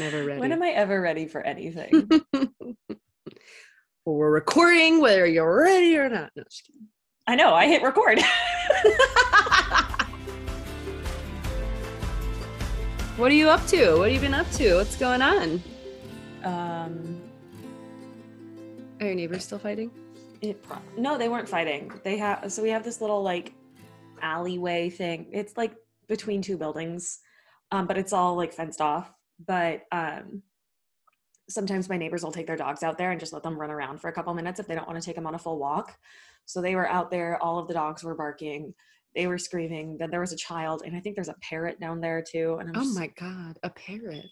Never ready. When am I ever ready for anything? well, we're recording whether you're ready or not. No. I know. I hit record. what are you up to? What have you been up to? What's going on? um, Are your neighbors still fighting? it pro- no, they weren't fighting. They have so we have this little like alleyway thing. It's like between two buildings, um, but it's all like fenced off. But um, sometimes my neighbors will take their dogs out there and just let them run around for a couple minutes if they don't want to take them on a full walk. So they were out there. All of the dogs were barking. They were screaming. Then there was a child, and I think there's a parrot down there too. And I'm Oh just- my god, a parrot.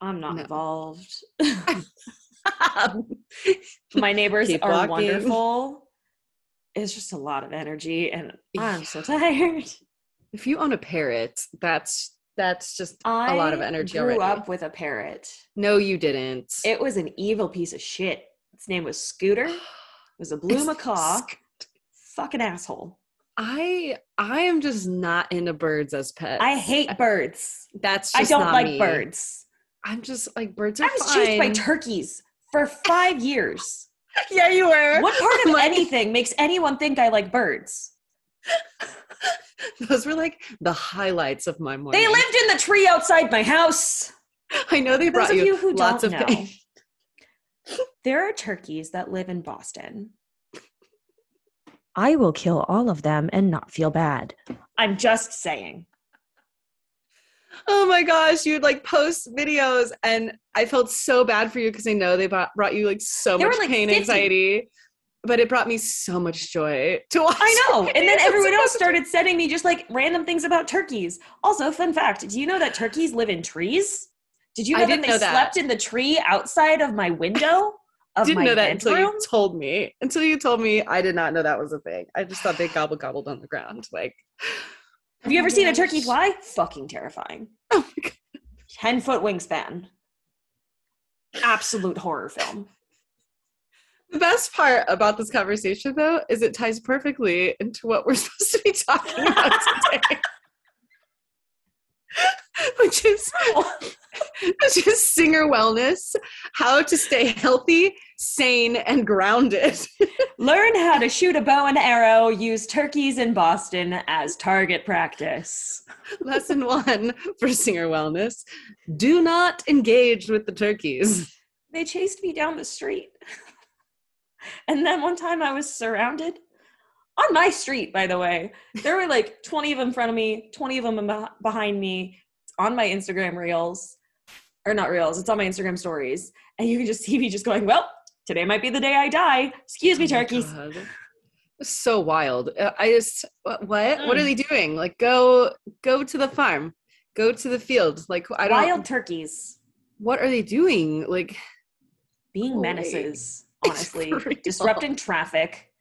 I'm not No. involved. my neighbors Keep are walking. wonderful. It's just a lot of energy, and I'm so tired. if you own a parrot, that's that's just I a lot of energy. I grew already. up with a parrot. no, you didn't. It was an evil piece of shit. Its name was Scooter. It was a blue macaw. Fucking asshole. I I am just not into birds as pets. I hate birds. That's I don't like me. birds. I'm just like birds are I was fine. chased by turkeys for five years. yeah, you were. What part of anything makes anyone think I like birds? Those were like the highlights of my morning. They lived in the tree outside my house. I know they Those brought of you, you who lots don't of know, there are turkeys that live in Boston. I will kill all of them and not feel bad. I'm just saying. Oh my gosh, you'd like post videos, and I felt so bad for you because I know they brought, brought you like so There much were, like, pain, 50. anxiety, but it brought me so much joy to watch. I know. And then everyone else started sending me just like random things about turkeys. Also, fun fact do you know that turkeys live in trees? Did you I know didn't that they know that. slept in the tree outside of my window? Of didn't my know that until you told me. Until you told me, I did not know that was a thing. I just thought they gobble gobbled on the ground. Like, Have you ever seen a turkey fly? Fucking terrifying. Oh my God. 10 foot wingspan. Absolute horror film. The best part about this conversation, though, is it ties perfectly into what we're supposed to be talking about today. which is which is singer wellness, how to stay healthy, sane, and grounded. Learn how to shoot a bow and arrow, use turkeys in Boston as target practice. Lesson one for singer wellness: do not engage with the turkeys. They chased me down the street. And then one time I was surrounded on my street, by the way. There were like 20 of them in front of me, 20 of them behind me. It's on my Instagram reels, or not reels, it's on my Instagram stories. And you can just see me just going, well, today might be the day I die. Excuse me, Oh turkeys. So wild. Uh, I just what what, what are Mm. they doing? Like go go to the farm, go to the field. Like I don't. Wild turkeys What are they doing? Like being Holy. menaces, honestly, disrupting traffic.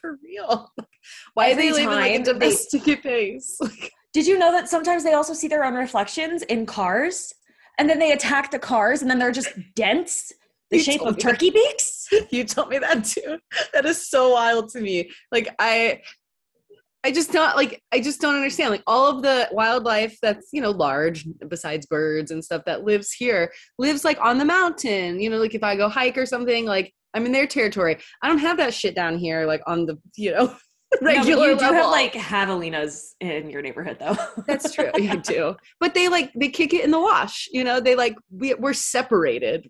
for real? Why are they Every living like a time domestic pace? Did you know that sometimes they also see their own reflections in cars and then they attack the cars and then they're just dents the You shape of me that. turkey beaks? you told me that too. That is so wild to me. Like I I just don't like I just don't understand. Like all of the wildlife that's, you know, large besides birds and stuff that lives here lives like on the mountain. You know, like if I go hike or something, like I'm in their territory. I don't have that shit down here like on the, you know, No, regular you do level. have like javelinas in your neighborhood though. That's true. I do. But they like they kick it in the wash. You know, they like we, we're separated.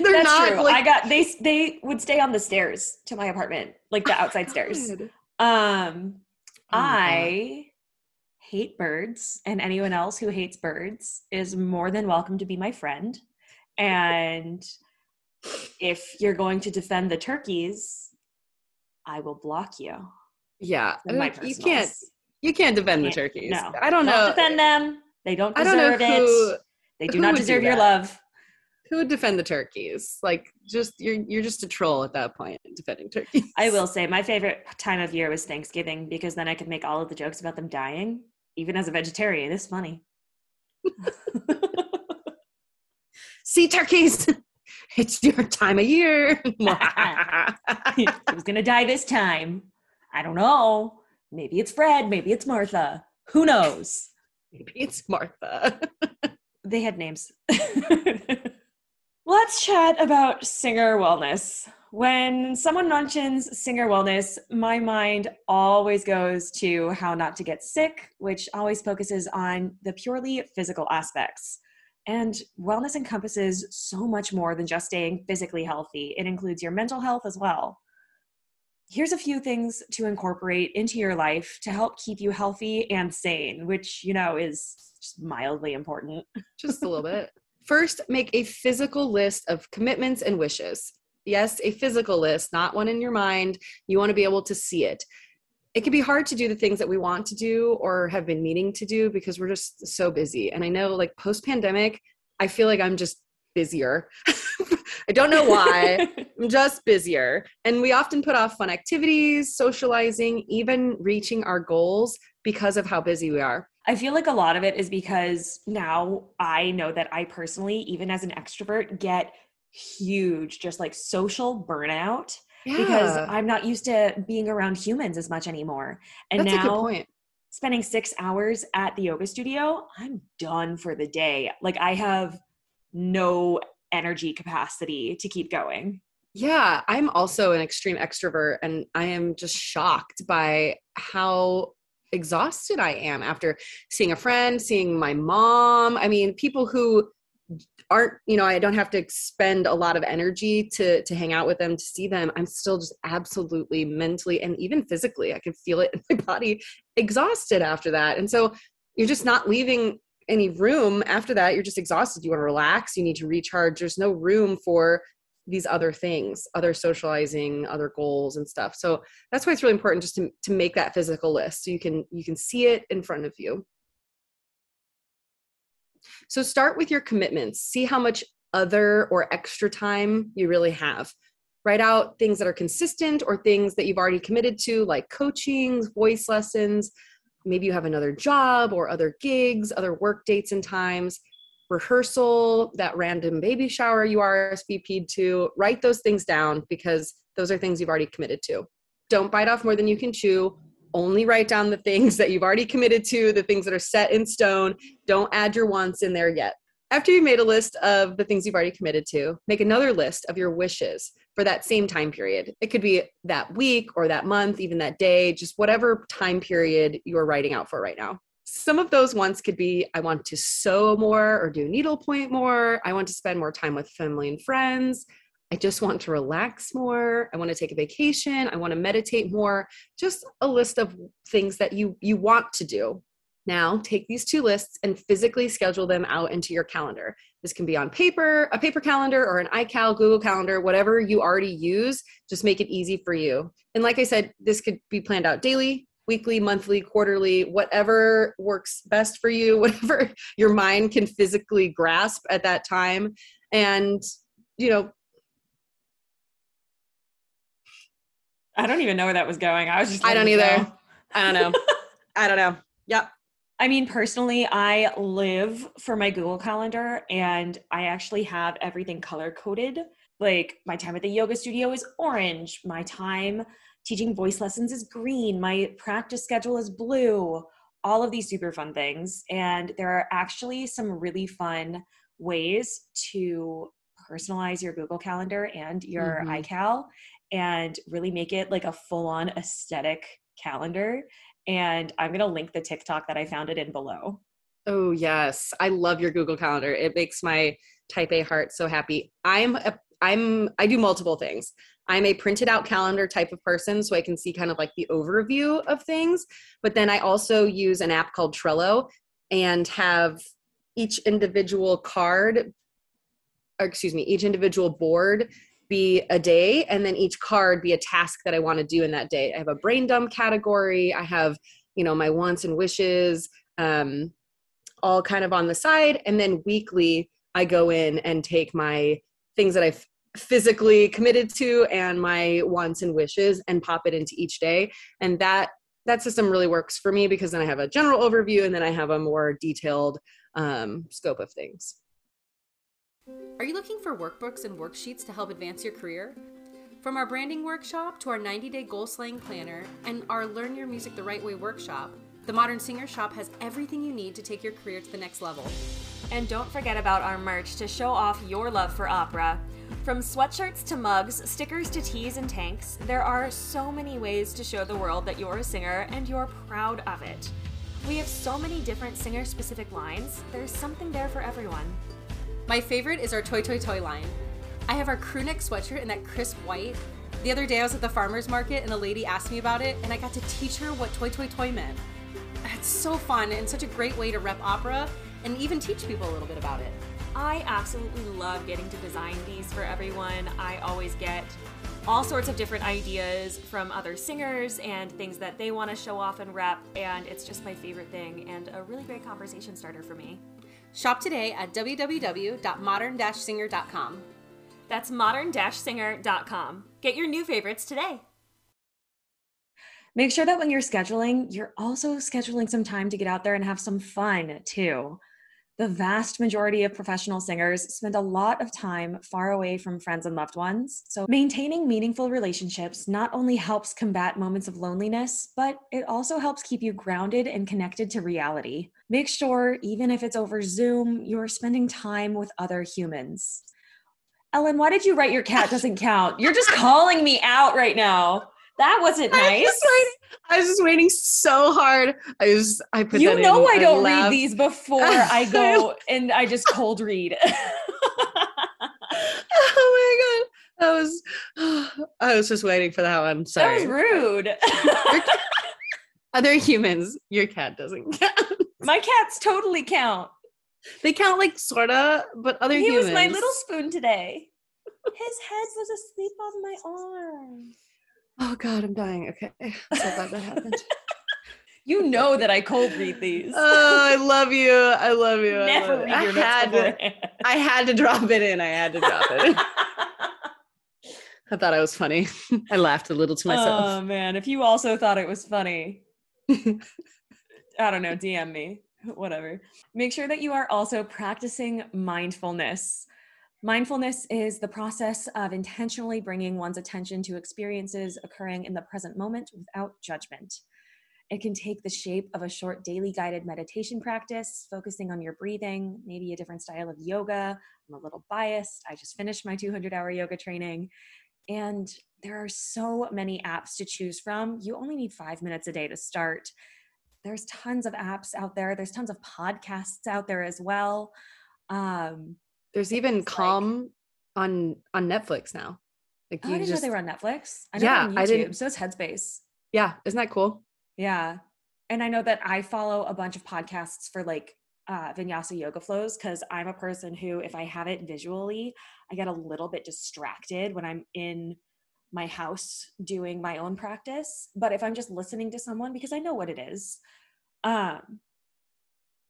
They're That's not true. like I got they they would stay on the stairs to my apartment, like the outside stairs. Um Oh I hate birds, and anyone else who hates birds is more than welcome to be my friend. And if you're going to defend the turkeys, I will block you. Yeah, uh, you can't you can't defend the Can't- turkeys. no. I don't know. Don't defend them. They don't I don't know who it. They do not would do deserve your love. Who would defend the turkeys. Like just you're you're just a troll at that point defending turkeys. I will say my favorite time of year was Thanksgiving because then I could make all of the jokes about them dying. Even as a vegetarian, it's funny. see turkeys. It's your time of year. Who's gonna die this time? I don't know. Maybe it's Fred. Maybe it's Martha. Who knows? Maybe it's Martha. they had names. Let's chat about singer wellness. When someone mentions singer wellness, my mind always goes to how not to get sick, which always focuses on the purely physical aspects. And wellness encompasses so much more than just staying physically healthy, it includes your mental health as well. Here's a few things to incorporate into your life to help keep you healthy and sane, which, you know, is just mildly important. Just a little bit. First, make a physical list of commitments and wishes. Yes, a physical list, not one in your mind. You want to be able to see it. It can be hard to do the things that we want to do or have been meaning to do because we're just so busy. And I know, like, post pandemic, I feel like I'm just busier. I don't know why. I'm just busier. And we often put off fun activities, socializing, even reaching our goals because of how busy we are. I feel like a lot of it is because now I know that I personally, even as an extrovert, get huge, just like social burnout yeah. because I'm not used to being around humans as much anymore. And That's now, spending six hours at the yoga studio, I'm done for the day. Like I have no energy capacity to keep going. Yeah, I'm also an extreme extrovert and I am just shocked by how exhausted I am after seeing a friend, seeing my mom. I mean, people who aren't you know i don't have to expend a lot of energy to to hang out with them to see them. I'm still just absolutely mentally and even physically i can feel it in my body exhausted after that. And so you're just not leaving any room after that. You're just exhausted. You want to relax. You need to recharge. There's no room for these other things other socializing other goals and stuff. So that's why it's really important just to, to make that physical list so you can you can see it in front of you. So start with your commitments. See how much other or extra time you really have. Write out things that are consistent or things that you've already committed to like coaching voice lessons. Maybe you have another job or other gigs other work dates and times rehearsal, that random baby shower you RSVP'd to, write those things down because those are things you've already committed to. Don't bite off more than you can chew. Only write down the things that you've already committed to, the things that are set in stone. Don't add your wants in there yet. After you've made a list of the things you've already committed to, make another list of your wishes for that same time period. It could be that week or that month, even that day, just whatever time period you're writing out for right now some of those wants could be I want to sew more or do needlepoint more. I want to spend more time with family and friends. I just want to relax more. I want to take a vacation. I want to meditate more. Just a list of things that you you want to do. Now, take these two lists and physically schedule them out into your calendar. This can be on paper, a paper calendar, or an iCal, Google Calendar, whatever you already use. Just make it easy for you. And like I said, this could be planned out daily, weekly, monthly, quarterly, whatever works best for you, whatever your mind can physically grasp at that time. And, you know, I don't even know where that was going. I was just, I don't either. I don't know. I don't know. Yep. I mean, personally, I live for my Google Calendar and I actually have everything color coded. Like my time at the yoga studio is orange, my time teaching voice lessons is green, my practice schedule is blue, all of these super fun things. And there are actually some really fun ways to personalize your Google Calendar and your mm-hmm. iCal and really make it like a full on aesthetic calendar. And I'm going to link the TikTok that I found it in below. Oh, yes. I love your Google Calendar. It makes my type A heart so happy. I'm a I'm I do multiple things. I'm a printed out calendar type of person, so I can see kind of like the overview of things. But then I also use an app called Trello and have each individual card, or excuse me, each individual board be a day, and then each card be a task that I want to do in that day. I have a brain dump category. I have, you know, my wants and wishes, um, all kind of on the side, and then weekly I go in and take my things that I've physically committed to and my wants and wishes and pop it into each day. And that that system really works for me because then i have a general overview and then i have a more detailed um, scope of things. Are you looking for workbooks and worksheets to help advance your career? From our branding workshop to our 90 day goal slaying planner and our learn your music the right way workshop the modern singer shop has everything you need to take your career to the next level And don't forget about our merch to show off your love for opera. From sweatshirts to mugs, stickers to tees and tanks, there are so many ways to show the world that you're a singer and you're proud of it. We have so many different singer specific lines, there's something there for everyone. My favorite is our Toi Toi Toi line. I have our crew neck sweatshirt in that crisp white. The other day I was at the farmer's market and a lady asked me about it, and I got to teach her what Toi Toi Toi meant. It's so fun and such a great way to rep opera and even teach people a little bit about it. I absolutely love getting to design these for everyone. I always get all sorts of different ideas from other singers and things that they want to show off and rep, and it's just my favorite thing and a really great conversation starter for me. Shop today at www.modern-singer.com. That's modern-singer.com. Get your new favorites today. Make sure that when you're scheduling, you're also scheduling some time to get out there and have some fun too. The vast majority of professional singers spend a lot of time far away from friends and loved ones. So, maintaining meaningful relationships not only helps combat moments of loneliness, but it also helps keep you grounded and connected to reality. Make sure, even if it's over Zoom, you're spending time with other humans. Ellen, why did you write your cat doesn't count? You're just calling me out right now. That wasn't nice. I was just waiting so hard. I was I put You know I don't read these before I go and I just cold read. oh my god. I was I was just waiting for that one. Sorry. that was rude. Other humans, your cat doesn't count. My cats totally count. They count like sorta, but other He humans. was my little spoon today. His head was asleep on my arm. Oh god, I'm dying. Okay. I'm so glad that happened. You know that I cold read these. oh, I love you. I love you. I Never love you. read your I notes had to. I had to drop it in. I had to drop it. I thought I was funny. I laughed a little to myself. Oh man, if you also thought it was funny, I don't know, DM me, whatever. Make sure that you are also practicing mindfulness. Mindfulness is the process of intentionally bringing one's attention to experiences occurring in the present moment without judgment. It can take the shape of a short daily guided meditation practice, focusing on your breathing, maybe a different style of yoga. I'm a little biased. I just finished my 200 hour yoga training. And there are so many apps to choose from. You only need five minutes a day to start. There's tons of apps out there, there's tons of podcasts out there as well. Um, There's even It's like- Calm on on Netflix now. Like oh, I didn't just know they were on Netflix. I know Yeah, they're I YouTube, didn't- so it's Headspace. yeah, isn't that cool? Yeah. And I know that I follow a bunch of podcasts for like uh, vinyasa yoga flows because I'm a person who, if I have it visually, I get a little bit distracted when I'm in my house doing my own practice. But if I'm just listening to someone, because I know what it is, um,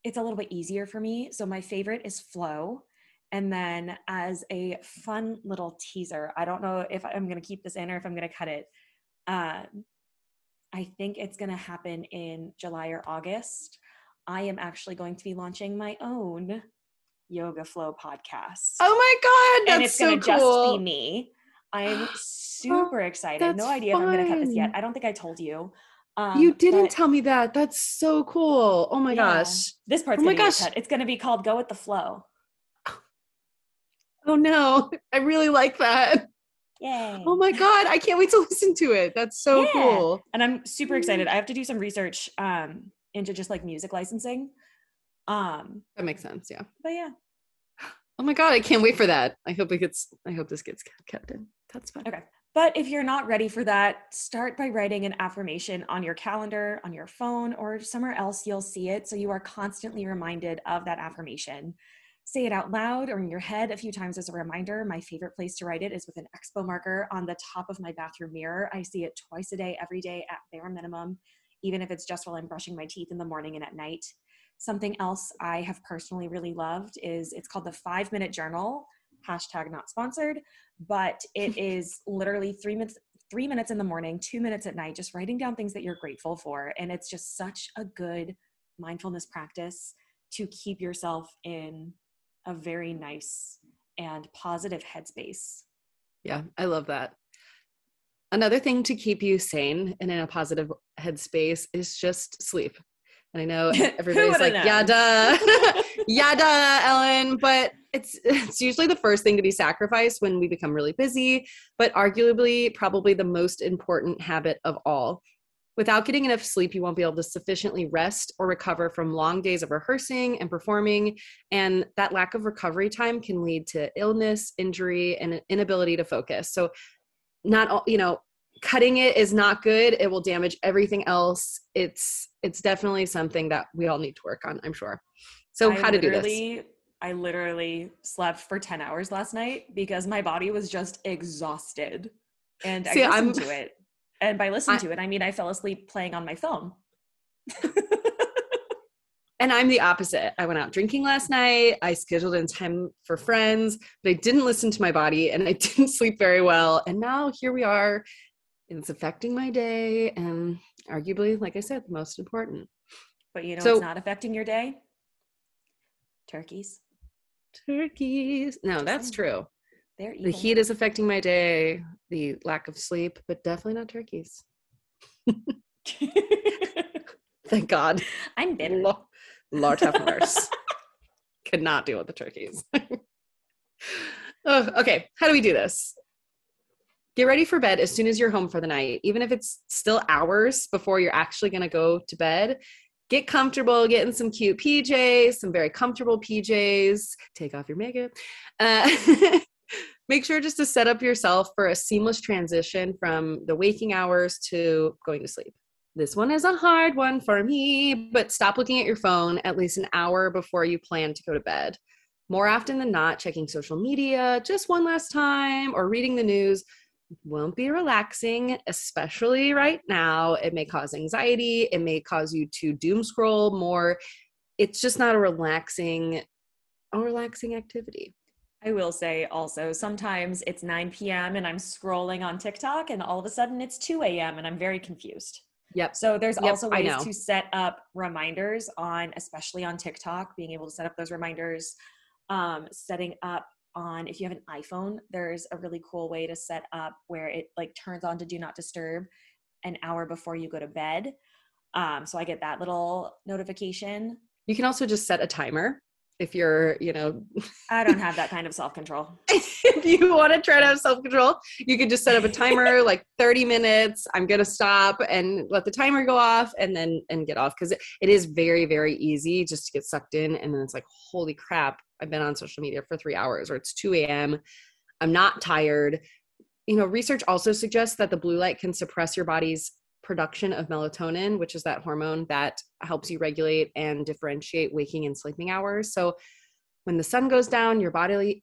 it's a little bit easier for me. So my favorite is Flow. And then as a fun little teaser, I don't know if I'm going to keep this in or if I'm going to cut it. Um, I think it's going to happen in July or August. I am actually going to be launching my own Yoga Flow podcast. Oh my god, and it's so going to just be me. I'm super excited. No that's idea if I'm going to cut this yet. I don't think I told you. Um, you didn't but tell me that. That's so cool. Oh my Yeah. gosh. This part's Oh my gosh. cut. It's going to be called Go with the Flow. Oh no. I really like that. Yay. Oh my god, I can't wait to listen to it. That's so Yeah. cool. and I'm super excited. I have to do some research um, into just like music licensing. Um, That makes sense. Yeah. but yeah, Oh my god, I can't wait for that. I hope it gets I hope this gets kept in. That's fun. Okay. But if you're not ready for that, start by writing an affirmation on your calendar, on your phone, or somewhere else you'll see it so you are constantly reminded of that affirmation. Say it out loud or in your head a few times as a reminder. My favorite place to write it is with an expo marker on the top of my bathroom mirror. I see it twice a day, every day at bare minimum, even if it's just while I'm brushing my teeth in the morning and at night. Something else I have personally really loved is it's called the five minute journal, hashtag not sponsored but it is literally three minutes three minutes in the morning two minutes at night just writing down things that you're grateful for and it's just such a good mindfulness practice to keep yourself in a very nice and positive headspace Yeah, I love that. Another thing to keep you sane and in a positive headspace is just sleep. And I know everybody's like, yeah, duh. yeah, duh, Ellen. But it's it's usually the first thing to be sacrificed when we become really busy, but arguably probably the most important habit of all. Without getting enough sleep, you won't be able to sufficiently rest or recover from long days of rehearsing and performing. And that lack of recovery time can lead to illness, injury, and an inability to focus. So, not all, you know, cutting it is not good. It will damage everything else. It's it's definitely something that we all need to work on, I'm sure. So, I how to do this? literally- I literally slept for 10 hours last night because my body was just exhausted. And See, I I'm- to it. And by listening I- to it, I mean I fell asleep playing on my phone. And I'm the opposite. I went out drinking last night. I scheduled in time for friends, but I didn't listen to my body and I didn't sleep very well. And now here we are. and It's affecting my day and arguably, like I said, the most important. But you know So- what's not affecting your day? Turkeys. Turkeys. No, that's true. They're The heat is affecting my day, the lack of sleep, but definitely not turkeys. Thank God. I'm bitter. Lord, Lord have mercy. Could not deal with the turkeys. oh, okay, how do we do this? Get ready for bed as soon as you're home for the night, even if it's still hours before you're actually going to go to bed. Get comfortable, get in some cute PJs, some very comfortable PJs. Take off your makeup. Uh, make sure just to set up yourself for a seamless transition from the waking hours to going to sleep. This one is a hard one for me, but stop looking at your phone at least an hour before you plan to go to bed. More often than not, checking social media just one last time or reading the news won't be relaxing, especially right now. It may cause anxiety, it may cause you to doom scroll more. It's just not a relaxing a relaxing activity. I will say also, sometimes it's 9 p.m. and I'm scrolling on TikTok, and all of a sudden it's 2 a.m. and I'm very confused. Yep. So there's Yep, also ways to set up reminders on, especially on TikTok, being able to set up those reminders. Um, setting up on if you have an iPhone, there's a really cool way to set up where it like turns on to do not disturb an hour before you go to bed. Um, so I get that little notification. You can also just set a timer if you're, you know, I don't have that kind of self control. if you want to try to have self control, you could just set up a timer like 30 minutes. I'm going to stop and let the timer go off and then and get off because it, it is very, very easy just to get sucked in. And then it's like, holy crap, I've been on social media for three hours or it's 2 a.m. I'm not tired. You know, research also suggests that the blue light can suppress your body's production of melatonin, which is that hormone that helps you regulate and differentiate waking and sleeping hours. So when the sun goes down, your body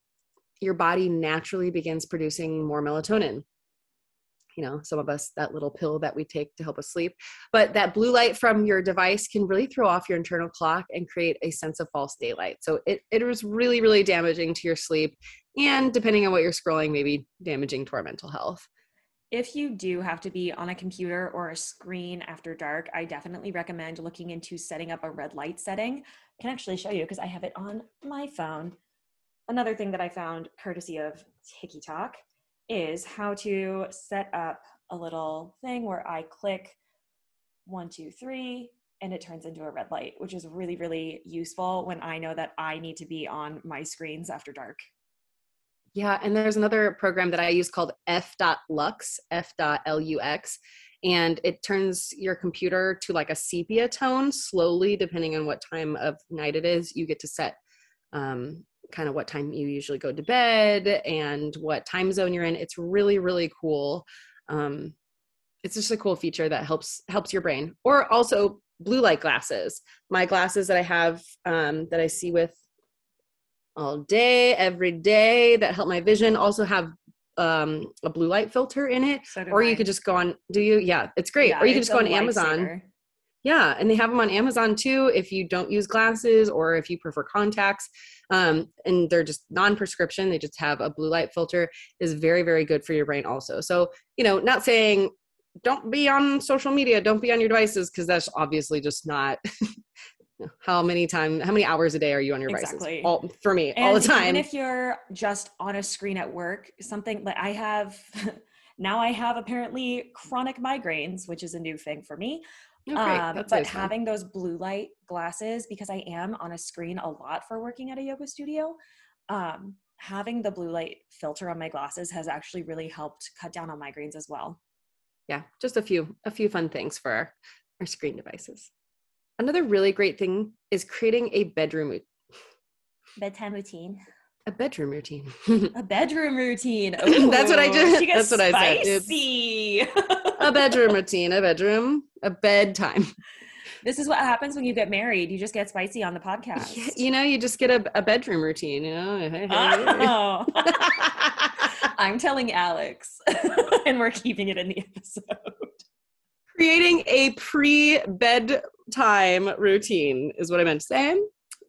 your body naturally begins producing more melatonin. You know, some of us that little pill that we take to help us sleep, but that blue light from your device can really throw off your internal clock and create a sense of false daylight. So it it is really really damaging to your sleep and depending on what you're scrolling maybe damaging to our mental health. If you do have to be on a computer or a screen after dark, I definitely recommend looking into setting up a red light setting. I can actually show you because I have it on my phone. Another thing that I found courtesy of Tiki Talk is how to set up a little thing where I click one, two, three, and it turns into a red light, which is really, really useful when I know that I need to be on my screens after dark. Yeah, and there's another program that I use called f.lux, f.lux, and it turns your computer to like a sepia tone slowly, depending on what time of night it is. You get to set um, kind of what time you usually go to bed and what time zone you're in. It's really, really cool. Um, it's just a cool feature that helps helps your brain. Or also blue light glasses. My glasses that I have um, that I see with all day, every day that help my vision. Also have um, a blue light filter in it. So Or you could just go on. Do you? Yeah, it's great. Yeah, or you could just go on Amazon. lifesaver. Yeah, and they have them on Amazon too if you don't use glasses or if you prefer contacts. Um, and they're just non-prescription. They just have a blue light filter. is very very good for your brain also. So you know, not saying don't be on social media, don't be on your devices because that's obviously just not. how many time how many hours a day are you on your Exactly. devices all for me all the time Even if you're just on a screen at work, something like I have now, I have apparently chronic migraines, which is a new thing for me. Oh. Um, but fun. having those blue light glasses, because I am on a screen a lot for working at a yoga studio, um, having the blue light filter on my glasses has actually really helped cut down on migraines as well. yeah just a few a few fun things for our, our screen devices another really great thing is creating a bedroom Bedtime routine. a bedroom routine A bedroom routine. That's what I Ooh, just- that's what I said. Spicy. a bedroom routine a bedroom a bedtime this is what happens when you get married. You just get spicy on the podcast. Yeah, you know you just get a, a bedroom routine you know Oh. I'm telling Alex, and we're keeping it in the episode. creating a pre-bedtime routine is what i meant to say.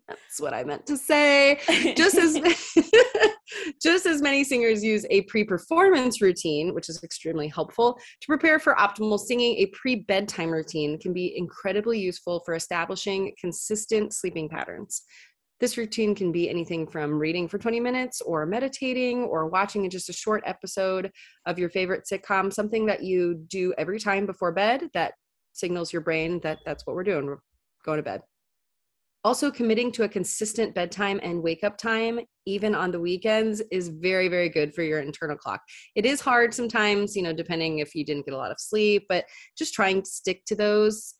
That's what i meant to say. Just as just as many singers use a pre-performance routine which is extremely helpful to prepare for optimal singing a pre-bedtime routine can be incredibly useful for establishing consistent sleeping patterns. This routine can be anything from reading for 20 minutes or meditating or watching just a short episode of your favorite sitcom something that you do every time before bed that signals your brain that that's what we're doing we're going to bed. Also committing to a consistent bedtime and wake up time even on the weekends is very very good for your internal clock. It is hard sometimes you know depending if you didn't get a lot of sleep but just trying to stick to those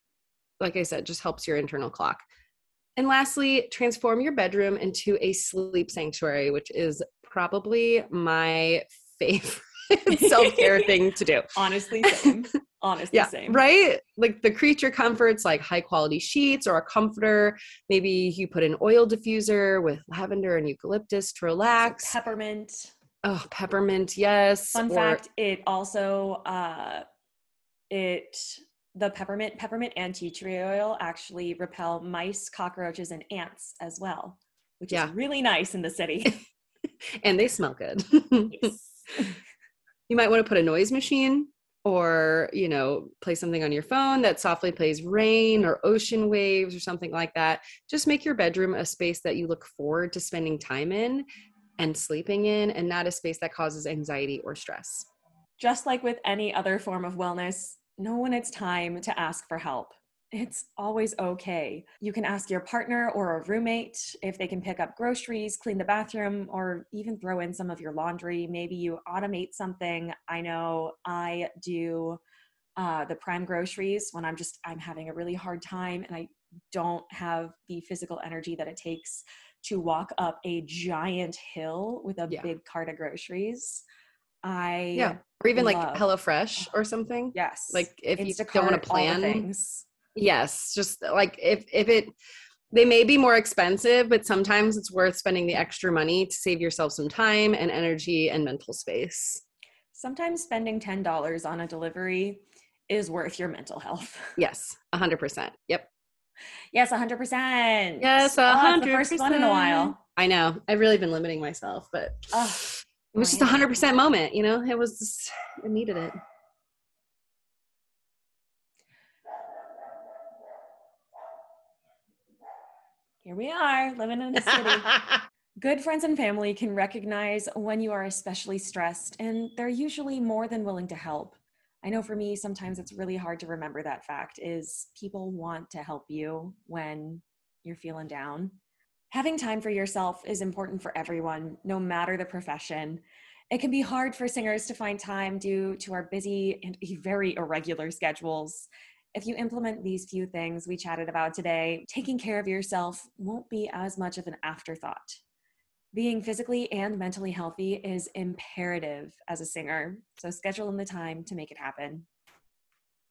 like i said just helps your internal clock. And lastly transform your bedroom into a sleep sanctuary which is probably my favorite self-care thing to do. Honestly, same. Honestly, yeah same. right like the creature comforts like high quality sheets or a comforter maybe you put an oil diffuser with lavender and eucalyptus to relax Peppermint. oh peppermint yes Fun or- fact: it also uh, it the peppermint peppermint and tea tree oil actually repel mice, cockroaches, and ants as well, which Yeah. is really nice in the city. and they smell good Yes. you might want to put a noise machine or you know play something on your phone that softly plays rain or ocean waves or something like that just make your bedroom a space that you look forward to spending time in and sleeping in and not a space that causes anxiety or stress Just like with any other form of wellness, know when it's time to ask for help. It's always okay. You can ask your partner or a roommate if they can pick up groceries, clean the bathroom, or even throw in some of your laundry. Maybe you automate something. I know I do uh, the prime groceries when I'm just I'm having a really hard time and I don't have the physical energy that it takes to walk up a giant hill with a Yeah. big cart of groceries. I yeah or even like love- HelloFresh or something yes like if you Instacart, don't want to plan things. Yes just uh, like if if it they may be more expensive but sometimes it's worth spending the extra money to save yourself some time and energy and mental space Sometimes spending ten dollars on a delivery is worth your mental health. yes 100% yep yes, hundred percent. Yes, Oh, a it's the first one in a while. i know i've really been limiting myself but it was just a I know. 100% moment you know it was just i needed it Here we are, living in the city. Good friends and family can recognize when you are especially stressed, and they're usually more than willing to help. I know for me, sometimes it's really hard to remember that fact is people want to help you when you're feeling down. Having time for yourself is important for everyone, no matter the profession. It can be hard for singers to find time due to our busy and very irregular schedules. If you implement these few things we chatted about today, taking care of yourself won't be as much of an afterthought. Being physically and mentally healthy is imperative as a singer, so schedule in the time to make it happen.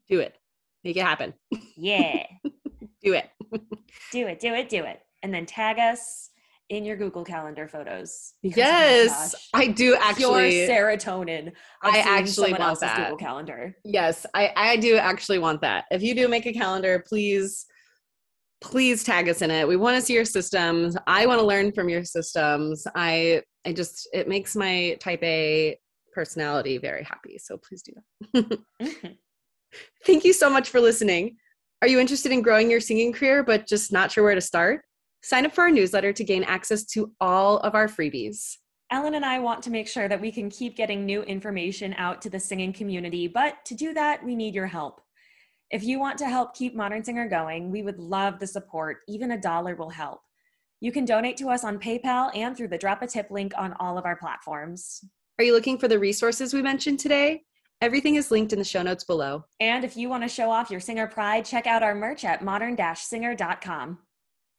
do it make it happen Yeah, do it do it, do it, do it. And then tag us in your Google Calendar photos. because, oh yes gosh, i do actually Your serotonin. I actually want else's that. Google Calendar. Yes, I, I do actually want that. If you do make a calendar, please, please tag us in it. We want to see your systems. I want to learn from your systems. I I just it makes my type A personality very happy. So please do that. Mhm. Thank you so much for listening. Are you interested in growing your singing career but just not sure where to start? Sign up for our newsletter to gain access to all of our freebies. Ellen and I want to make sure that we can keep getting new information out to the singing community, but to do that, we need your help. If you want to help keep Modern Singer going, we would love the support. Even a dollar will help. You can donate to us on PayPal and through the drop a tip link on all of our platforms. Are you looking for the resources we mentioned today? Everything is linked in the show notes below. And if you want to show off your singer pride, check out our merch at modern-singer.com.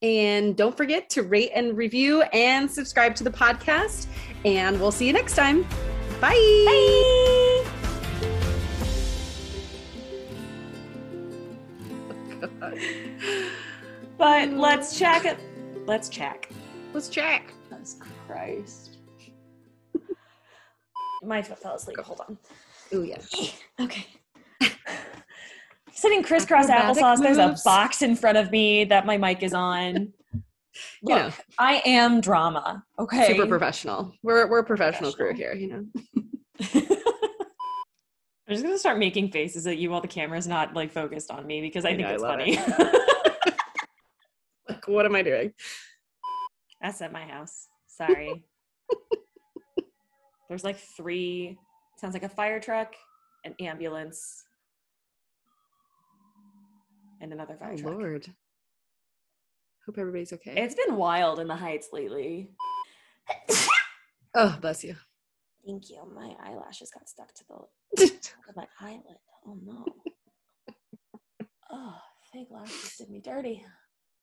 And don't forget to rate and review and subscribe to the podcast. And we'll see you next time. Bye. Bye. But let's check it. Let's check. Let's check. Jesus Christ. My foot fell asleep. Hold on. Oh yeah. Okay. Sitting crisscross Acrobatic applesauce. There's a box in front of me that my mic is on. You know. I am drama. Okay. Super professional. We're we're a professional, crew here, you know. I'm just gonna start making faces at you while the camera's not like focused on me because I, I think know, it's funny. Like, what am I doing? That's at my house. Sorry. There's like three. Sounds like a fire truck, an ambulance, and another oh, fire Oh truck. Lord. Hope everybody's okay. It's been wild in the heights lately. oh, bless you. Thank you. My eyelashes got stuck to the top of my eyelid. Oh no. Oh, fake lashes did me dirty.